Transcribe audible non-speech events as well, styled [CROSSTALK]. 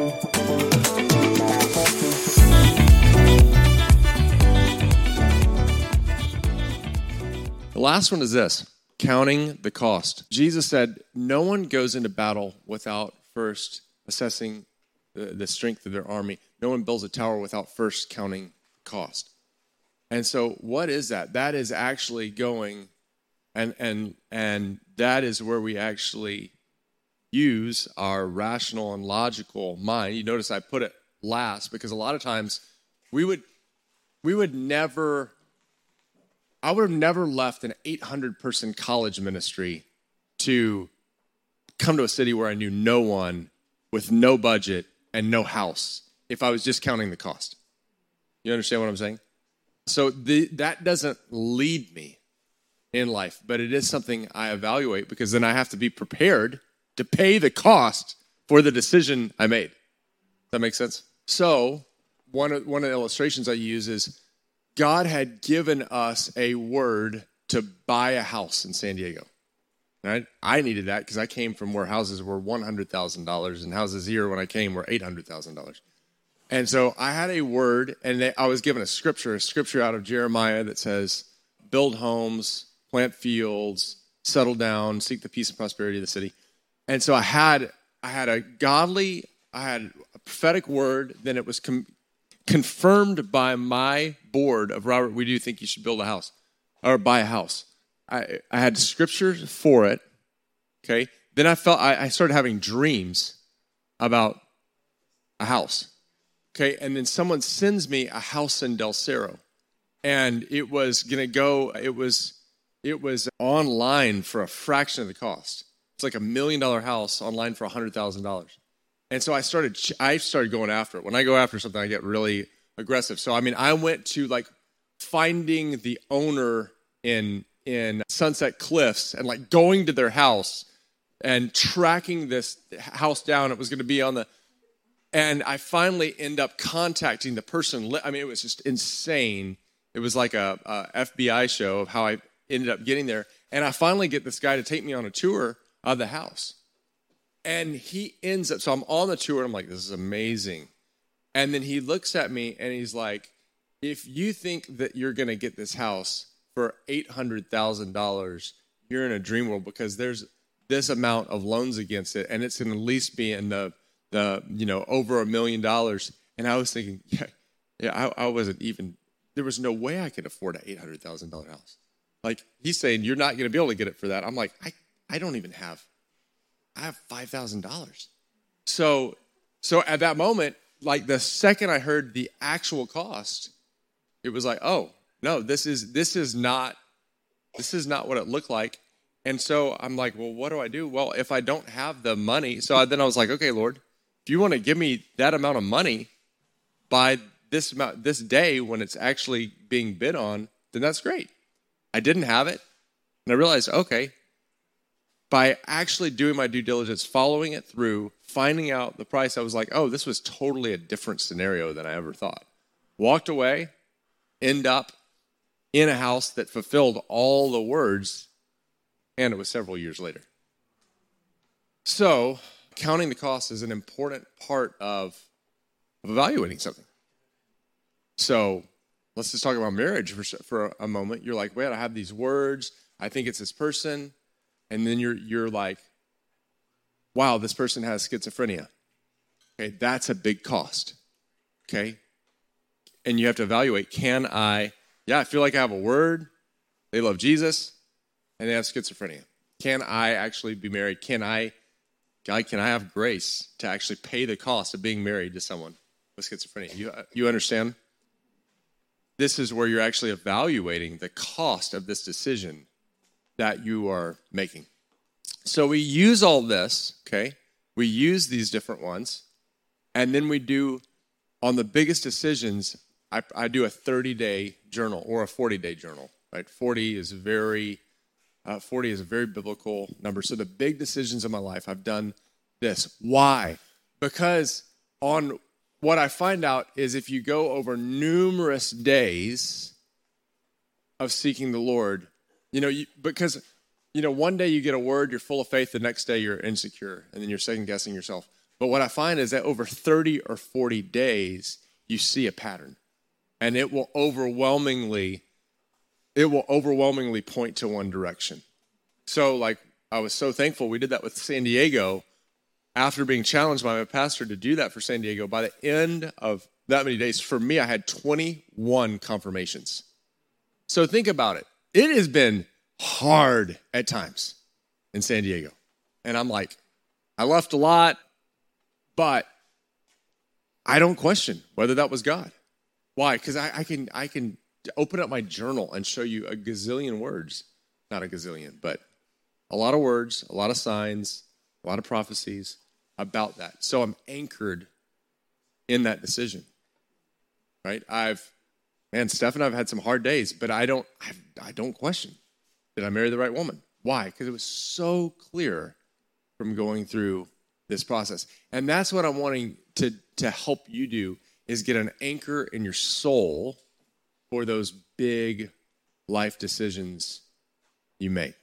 The last one is this counting the cost. Jesus said, No one goes into battle without first assessing the, the strength of their army. No one builds a tower without first counting cost. And so, what is that? That is actually going, and and and that is where we actually use our rational and logical mind. You notice I put it last because a lot of times we would we would never I would have never left an 800 person college ministry to come to a city where I knew no one with no budget and no house if I was just counting the cost. You understand what I'm saying? So the, that doesn't lead me in life, but it is something I evaluate because then I have to be prepared to pay the cost for the decision I made. Does that make sense? So one of, one of the illustrations I use is God had given us a word to buy a house in San Diego. Right? I needed that because I came from where houses were $100,000 and houses here when I came were $800,000. And so I had a word, and they, I was given a scripture, a scripture out of Jeremiah that says, Build homes, plant fields, settle down, seek the peace and prosperity of the city. And so I had, I had a godly, I had a prophetic word, then it was com- confirmed by my board of Robert, we do think you should build a house or buy a house. I, I had scripture for it. Okay. Then I felt I, I started having dreams about a house. Okay. And then someone sends me a house in Del Cerro. And it was gonna go, it was it was online for a fraction of the cost. It's like a million dollar house online for a hundred thousand dollars. And so I started, I started going after it. When I go after something, I get really aggressive. So I mean, I went to like finding the owner in in Sunset Cliffs and like going to their house and tracking this house down. It was going to be on the, and I finally end up contacting the person. I mean, it was just insane. It was like a, a FBI show of how I ended up getting there. And I finally get this guy to take me on a tour of the house. And he ends up, so I'm on the tour and I'm like, this is amazing. And then he looks at me and he's like, if you think that you're going to get this house for $800,000, you're in a dream world because there's this amount of loans against it and it's going to at least be in the, the, you know, over a million dollars. And I was thinking, yeah, [LAUGHS] yeah, I, I wasn't even, there was no way I could afford an $800,000 house. Like he's saying, you're not going to be able to get it for that. I'm like, I, I don't even have I have $5,000. So, so at that moment, like the second I heard the actual cost, it was like, oh, no, this is, this is not, this is not what it looked like. And so I'm like, well, what do I do? Well, if I don't have the money, so then I was like, okay, Lord, if you want to give me that amount of money by this amount, this day when it's actually being bid on, then that's great. I didn't have it. And I realized, okay, by actually doing my due diligence, following it through, finding out the price, I was like, oh, this was totally a different scenario than I ever thought. Walked away, end up in a house that fulfilled all the words, and it was several years later. So, counting the cost is an important part of, of evaluating something. So, let's just talk about marriage for, for a moment. You're like, wait, I have these words. I think it's this person and then you're you're like, wow, this person has schizophrenia. Okay, that's a big cost. Okay? And you have to evaluate, can I, yeah, I feel like I have a word, they love Jesus, and they have schizophrenia. Can I actually be married? Can I, God, can I have grace to actually pay the cost of being married to someone with schizophrenia? You, you understand? This is where you're actually evaluating the cost of this decision that you are making. So we use all this, okay? We use these different ones, and then we do on the biggest decisions. I, I do a 30 day journal or a 40 day journal. Right, 40 is very, uh, 40 is a very biblical number. So the big decisions of my life, I've done this. Why? Because on what I find out is if you go over numerous days of seeking the Lord, you know, you, because, you know, one day you get a word, you're full of faith, the next day you're insecure, and then you're second guessing yourself. But what I find is that over 30 or 40 days, you see a pattern. And it will overwhelmingly, it will overwhelmingly point to one direction. So, like, I was so thankful we did that with San Diego after being challenged by my pastor to do that for San Diego. By the end of that many days, for me, I had 21 confirmations. So think about it. It has been hard at times in San Diego. And I'm like, I left a lot, but I don't question whether that was God. Why? Because I, I, can I can open up my journal and show you a gazillion words. Not a gazillion, but a lot of words, a lot of signs, a lot of prophecies about that. So I'm anchored in that decision. Right? I've man, Steph and I've had some hard days, but I don't I, I don't question. Did I marry the right woman? Why? Because it was so clear from going through this process. And that's what I'm wanting to, to help you do is get an anchor in your soul for those big life decisions you make.